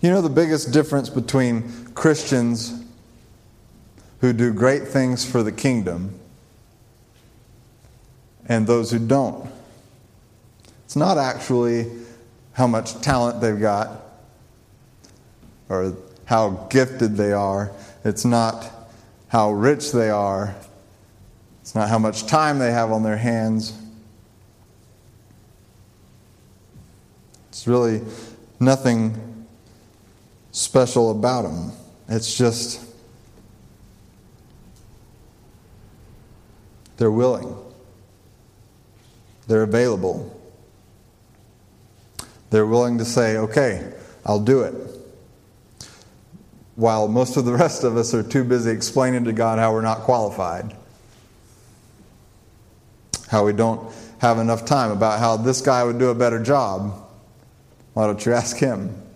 You know the biggest difference between Christians who do great things for the kingdom and those who don't? It's not actually how much talent they've got or how gifted they are. It's not how rich they are. It's not how much time they have on their hands. It's really nothing special about them. It's just they're willing, they're available. They're willing to say, okay, I'll do it. While most of the rest of us are too busy explaining to God how we're not qualified, how we don't have enough time, about how this guy would do a better job. Why don't you ask him?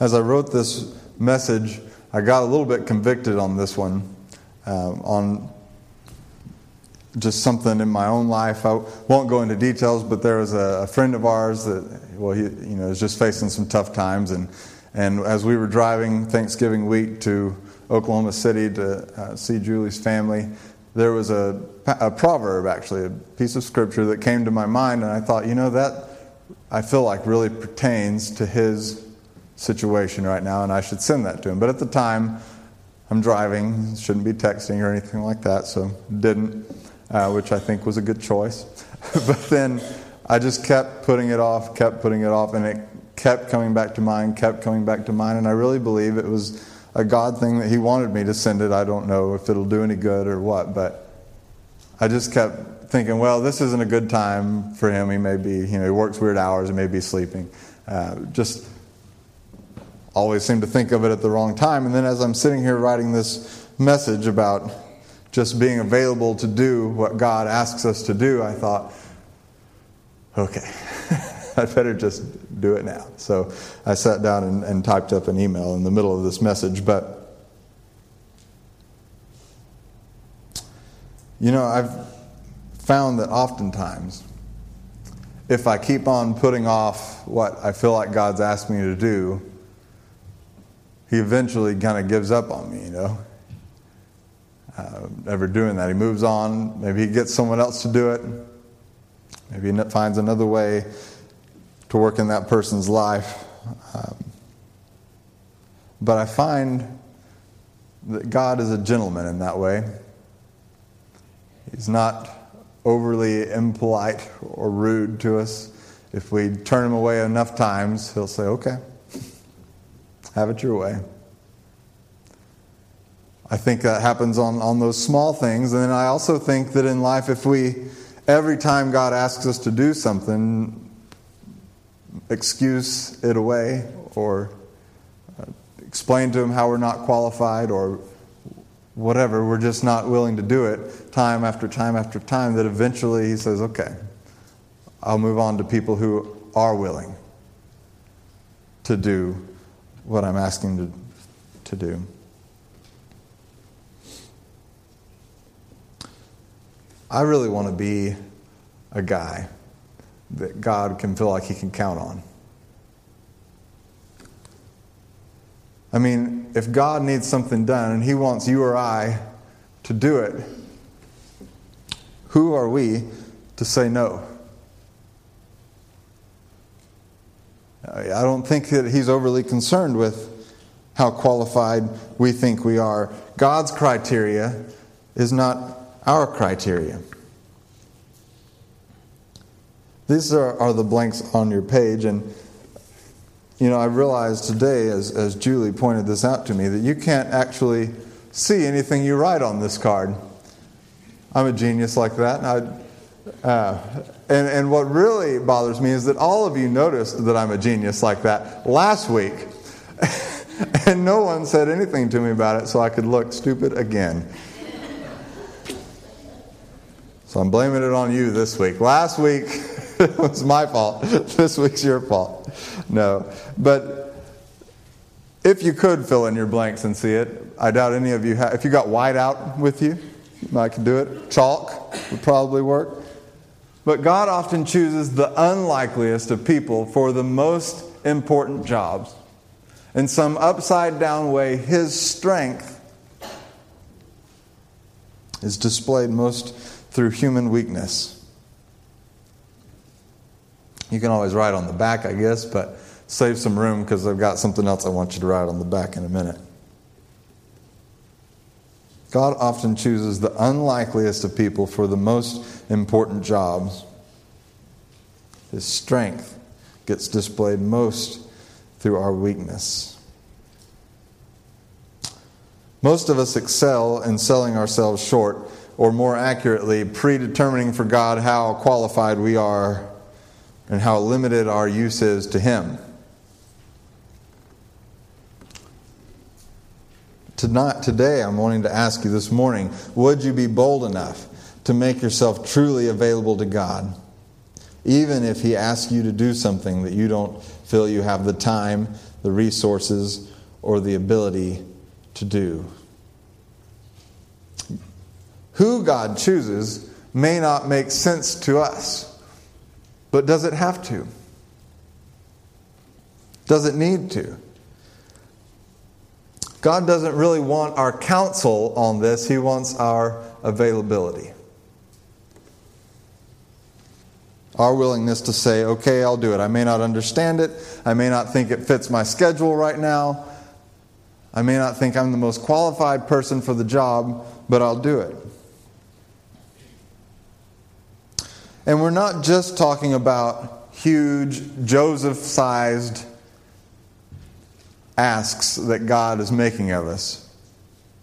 As I wrote this message, I got a little bit convicted on this one, uh, on just something in my own life. I won't go into details, but there was a, a friend of ours that, well, he you know was just facing some tough times, and and as we were driving Thanksgiving week to Oklahoma City to uh, see Julie's family, there was a, a proverb, actually, a piece of scripture that came to my mind, and I thought, you know, that I feel like really pertains to his situation right now, and I should send that to him. But at the time, I'm driving, shouldn't be texting or anything like that, so didn't, uh, which I think was a good choice. but then I just kept putting it off, kept putting it off, and it kept coming back to mind, kept coming back to mind, and I really believe it was a God thing that He wanted me to send it. I don't know if it'll do any good or what, but I just kept thinking, well, this isn't a good time for him. He may be, you know, he works weird hours, he may be sleeping. Uh, just always seem to think of it at the wrong time. And then as I'm sitting here writing this message about just being available to do what God asks us to do, I thought, okay, I better just do it now. So I sat down and, and typed up an email in the middle of this message. But, you know, I've found that oftentimes, if I keep on putting off what I feel like God's asked me to do, He eventually kind of gives up on me, you know. Uh, never doing that. He moves on. Maybe he gets someone else to do it. Maybe he finds another way to work in that person's life. Um, but I find that God is a gentleman in that way. He's not overly impolite or rude to us. If we turn him away enough times, he'll say, Okay, have it your way. I think that happens on, on those small things. And then I also think that in life, if we, every time God asks us to do something, excuse it away or uh, explain to him how we're not qualified or whatever, we're just not willing to do it time after time after time, that eventually he says, okay, I'll move on to people who are willing to do what I'm asking to, to do. I really want to be a guy that God can feel like He can count on. I mean, if God needs something done and He wants you or I to do it, who are we to say no? I don't think that He's overly concerned with how qualified we think we are. God's criteria is not our criteria. These are, are the blanks on your page, and you know, I realized today, as, as Julie pointed this out to me, that you can't actually see anything you write on this card. I'm a genius like that. I, uh, and, and what really bothers me is that all of you noticed that I'm a genius like that last week. and no one said anything to me about it, so I could look stupid again. So I'm blaming it on you this week. Last week, it was my fault. This week's your fault. No. But if you could fill in your blanks and see it, I doubt any of you have. If you got white out with you, I could do it. Chalk would probably work. But God often chooses the unlikeliest of people for the most important jobs. In some upside down way, His strength is displayed most through human weakness. You can always write on the back, I guess, but save some room because I've got something else I want you to write on the back in a minute. God often chooses the unlikeliest of people for the most important jobs. His strength gets displayed most through our weakness. Most of us excel in selling ourselves short, or more accurately, predetermining for God how qualified we are and how limited our use is to Him. Tonight, today, I'm wanting to ask you this morning would you be bold enough to make yourself truly available to God? Even if He asks you to do something that you don't feel you have the time, the resources, or the ability to do. Who God chooses may not make sense to us, but does it have to? Does it need to? God doesn't really want our counsel on this, He wants our availability. Our willingness to say, okay, I'll do it. I may not understand it. I may not think it fits my schedule right now. I may not think I'm the most qualified person for the job, but I'll do it. And we're not just talking about huge, Joseph sized asks that God is making of us.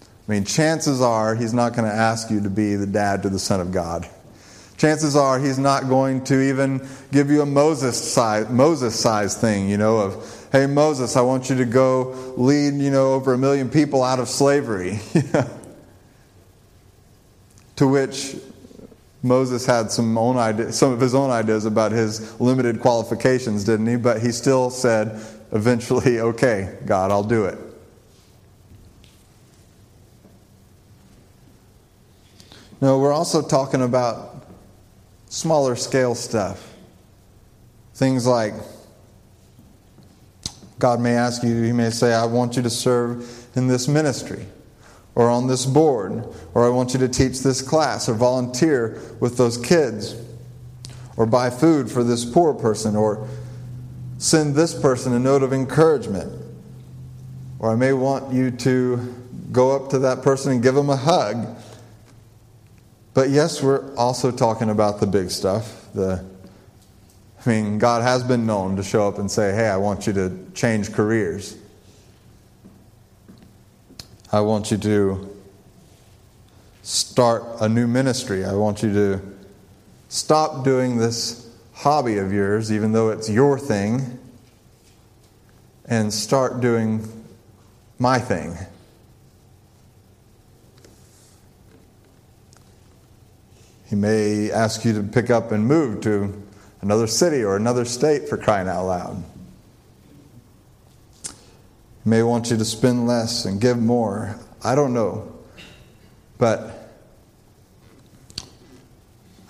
I mean, chances are he's not going to ask you to be the dad to the Son of God. Chances are he's not going to even give you a Moses size, Moses size thing, you know, of, hey, Moses, I want you to go lead, you know, over a million people out of slavery. to which Moses had some, own idea, some of his own ideas about his limited qualifications, didn't he? But he still said, eventually, okay, God, I'll do it. No, we're also talking about smaller scale stuff. Things like God may ask you, He may say, I want you to serve in this ministry or on this board, or I want you to teach this class or volunteer with those kids or buy food for this poor person or send this person a note of encouragement. Or I may want you to go up to that person and give them a hug. But yes, we're also talking about the big stuff. The I mean, God has been known to show up and say, "Hey, I want you to change careers. I want you to start a new ministry. I want you to stop doing this hobby of yours, even though it's your thing, and start doing my thing. He may ask you to pick up and move to another city or another state for crying out loud. He may want you to spend less and give more. I don't know. But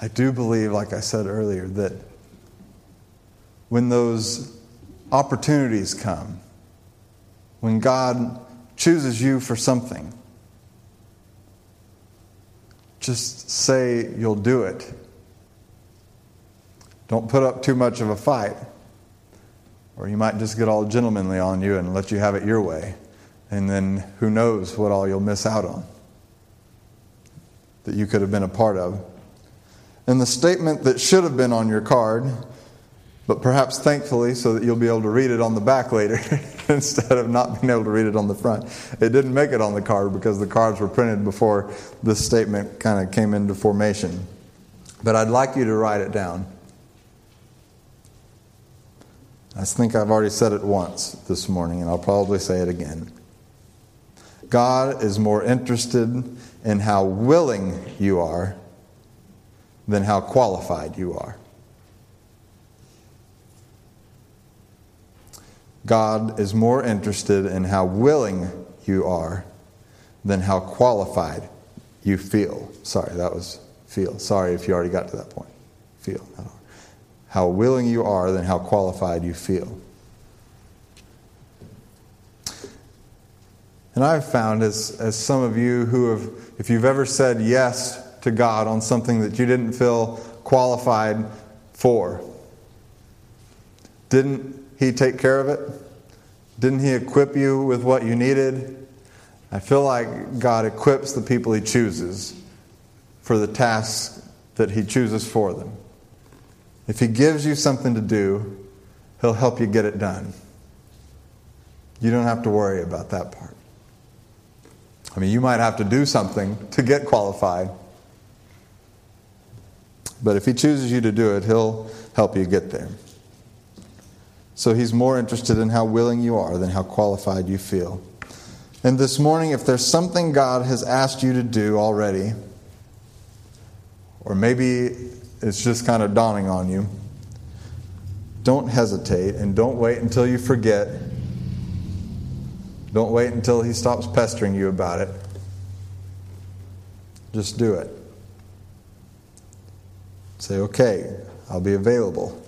I do believe, like I said earlier, that when those opportunities come, when God chooses you for something, just say you'll do it. Don't put up too much of a fight, or you might just get all gentlemanly on you and let you have it your way. And then who knows what all you'll miss out on that you could have been a part of. And the statement that should have been on your card but perhaps thankfully so that you'll be able to read it on the back later instead of not being able to read it on the front. It didn't make it on the card because the cards were printed before this statement kind of came into formation. But I'd like you to write it down. I think I've already said it once this morning, and I'll probably say it again. God is more interested in how willing you are than how qualified you are. God is more interested in how willing you are than how qualified you feel. Sorry, that was feel. Sorry if you already got to that point. feel. How willing you are, than how qualified you feel. And I've found, as, as some of you who have, if you've ever said yes to God on something that you didn't feel qualified for, didn't He take care of it? Didn't He equip you with what you needed? I feel like God equips the people He chooses for the tasks that He chooses for them. If He gives you something to do, He'll help you get it done. You don't have to worry about that part. I mean, you might have to do something to get qualified. But if He chooses you to do it, He'll help you get there. So He's more interested in how willing you are than how qualified you feel. And this morning, if there's something God has asked you to do already, or maybe it's just kind of dawning on you, don't hesitate and don't wait until you forget don't wait until he stops pestering you about it. Just do it. Say, okay, I'll be available.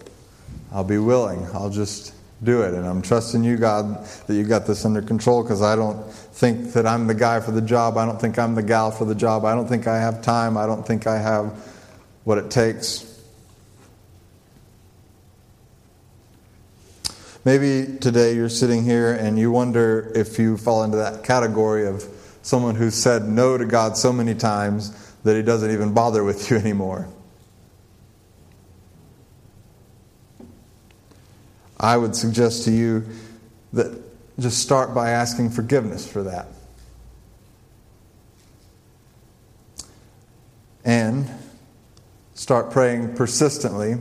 I'll be willing. I'll just do it. And I'm trusting you, God, that you got this under control because I don't think that I'm the guy for the job. I don't think I'm the gal for the job. I don't think I have time. I don't think I have what it takes. Maybe today you're sitting here and you wonder if you fall into that category of someone who said no to God so many times that he doesn't even bother with you anymore. I would suggest to you that just start by asking forgiveness for that. And start praying persistently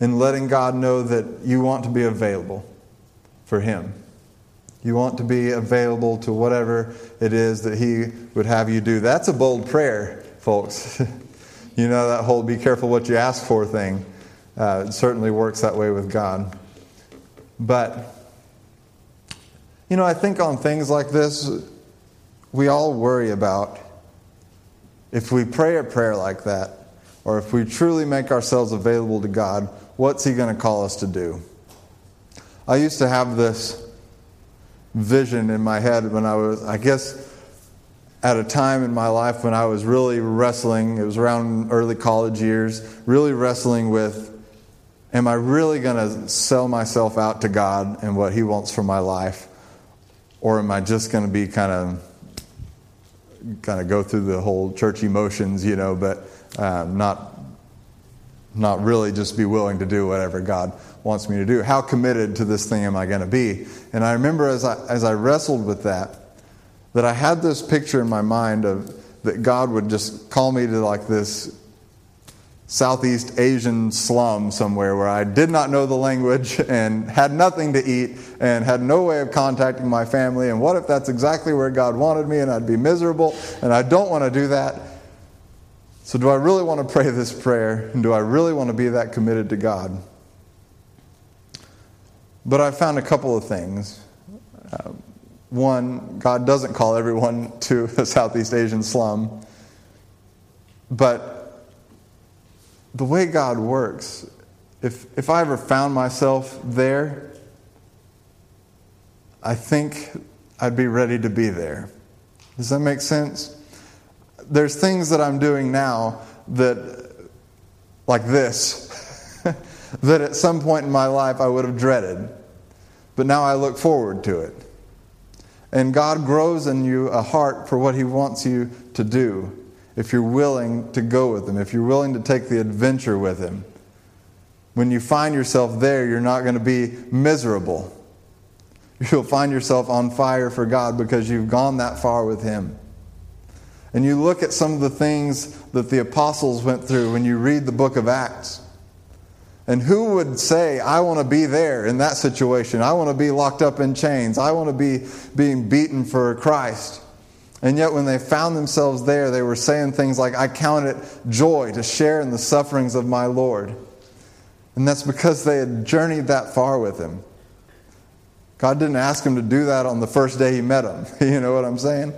in letting God know that you want to be available for Him. You want to be available to whatever it is that He would have you do. That's a bold prayer, folks. you know, that whole be careful what you ask for thing. Uh, it certainly works that way with God. But, you know, I think on things like this, we all worry about if we pray a prayer like that, or if we truly make ourselves available to God, what's He going to call us to do? I used to have this vision in my head when I was, I guess, at a time in my life when I was really wrestling. It was around early college years, really wrestling with am I really going to sell myself out to God and what He wants for my life? Or am I just going to be kind of kind of go through the whole church emotions, you know, but um, not not really just be willing to do whatever God wants me to do. How committed to this thing am I going to be? And I remember as I, as I wrestled with that, that I had this picture in my mind of that God would just call me to like this Southeast Asian slum somewhere where I did not know the language and had nothing to eat and had no way of contacting my family. And what if that's exactly where God wanted me and I'd be miserable? And I don't want to do that. So, do I really want to pray this prayer? And do I really want to be that committed to God? But I found a couple of things. Uh, one, God doesn't call everyone to a Southeast Asian slum. But the way God works, if, if I ever found myself there, I think I'd be ready to be there. Does that make sense? there's things that I'm doing now that, like this, that at some point in my life I would have dreaded. But now I look forward to it. And God grows in you a heart for what He wants you to do if you're willing to go with Him, if you're willing to take the adventure with Him. When you find yourself there, you're not going to be miserable. You'll find yourself on fire for God because you've gone that far with Him and you look at some of the things that the apostles went through when you read the book of Acts. And who would say, I want to be there in that situation? I want to be locked up in chains. I want to be being beaten for Christ. And yet, when they found themselves there, they were saying things like, I count it joy to share in the sufferings of my Lord. And that's because they had journeyed that far with Him. God didn't ask them to do that on the first day He met them. you know what I'm saying?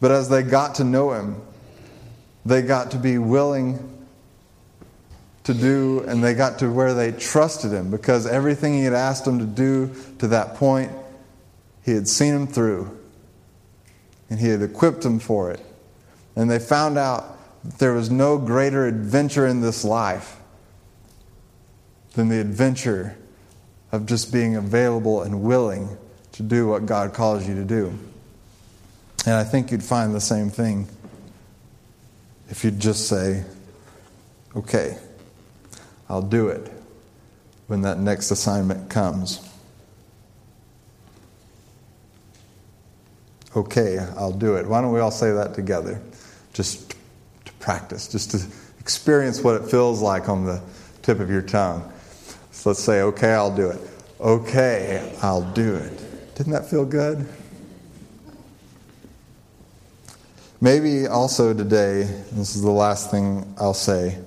But as they got to know him, they got to be willing to do, and they got to where they trusted him because everything he had asked them to do to that point, he had seen them through. And he had equipped them for it. And they found out that there was no greater adventure in this life than the adventure of just being available and willing to do what God calls you to do. And I think you'd find the same thing if you'd just say, okay, I'll do it when that next assignment comes. Okay, I'll do it. Why don't we all say that together? Just to practice, just to experience what it feels like on the tip of your tongue. So let's say, okay, I'll do it. Okay, I'll do it. Didn't that feel good? Maybe also today, this is the last thing I'll say.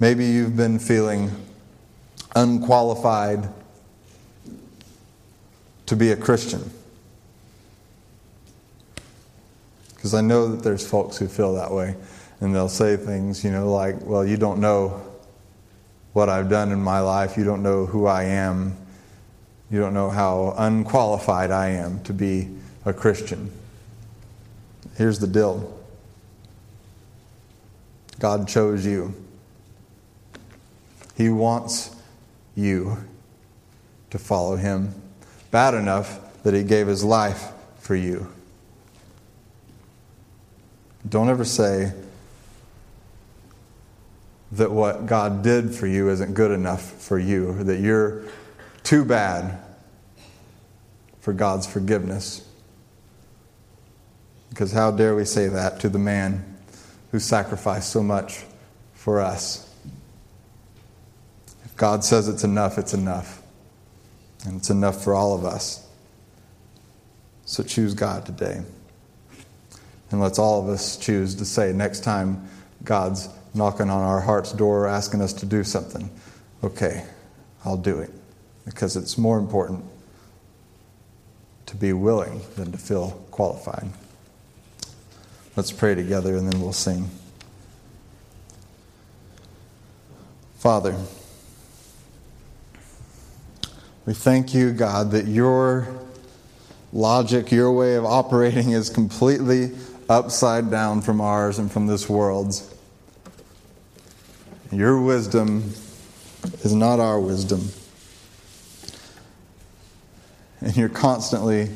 Maybe you've been feeling unqualified to be a Christian. Because I know that there's folks who feel that way. And they'll say things, you know, like, well, you don't know what I've done in my life. You don't know who I am. You don't know how unqualified I am to be a Christian. Here's the deal God chose you, He wants you to follow Him. Bad enough that He gave His life for you. Don't ever say that what God did for you isn't good enough for you, or that you're too bad for God's forgiveness. Because how dare we say that to the man who sacrificed so much for us? If God says it's enough, it's enough. And it's enough for all of us. So choose God today. And let's all of us choose to say next time God's knocking on our heart's door asking us to do something, okay, I'll do it. Because it's more important to be willing than to feel qualified. Let's pray together and then we'll sing. Father, we thank you, God, that your logic, your way of operating is completely upside down from ours and from this world's. Your wisdom is not our wisdom. And you're constantly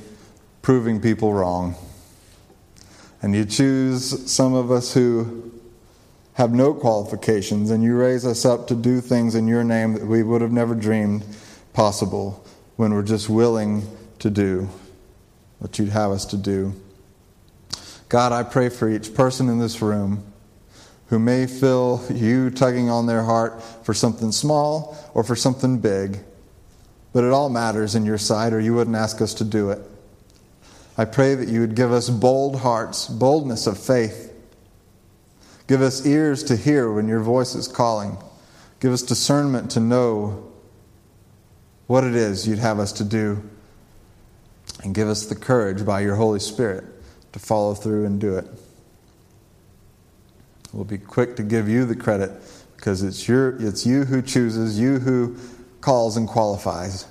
proving people wrong. And you choose some of us who have no qualifications, and you raise us up to do things in your name that we would have never dreamed possible when we're just willing to do what you'd have us to do. God, I pray for each person in this room who may feel you tugging on their heart for something small or for something big, but it all matters in your sight, or you wouldn't ask us to do it. I pray that you would give us bold hearts, boldness of faith. Give us ears to hear when your voice is calling. Give us discernment to know what it is you'd have us to do. And give us the courage by your Holy Spirit to follow through and do it. We'll be quick to give you the credit because it's, your, it's you who chooses, you who calls and qualifies.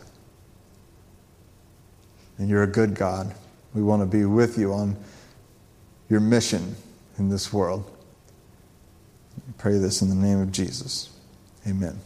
And you're a good God. We want to be with you on your mission in this world. I pray this in the name of Jesus. Amen.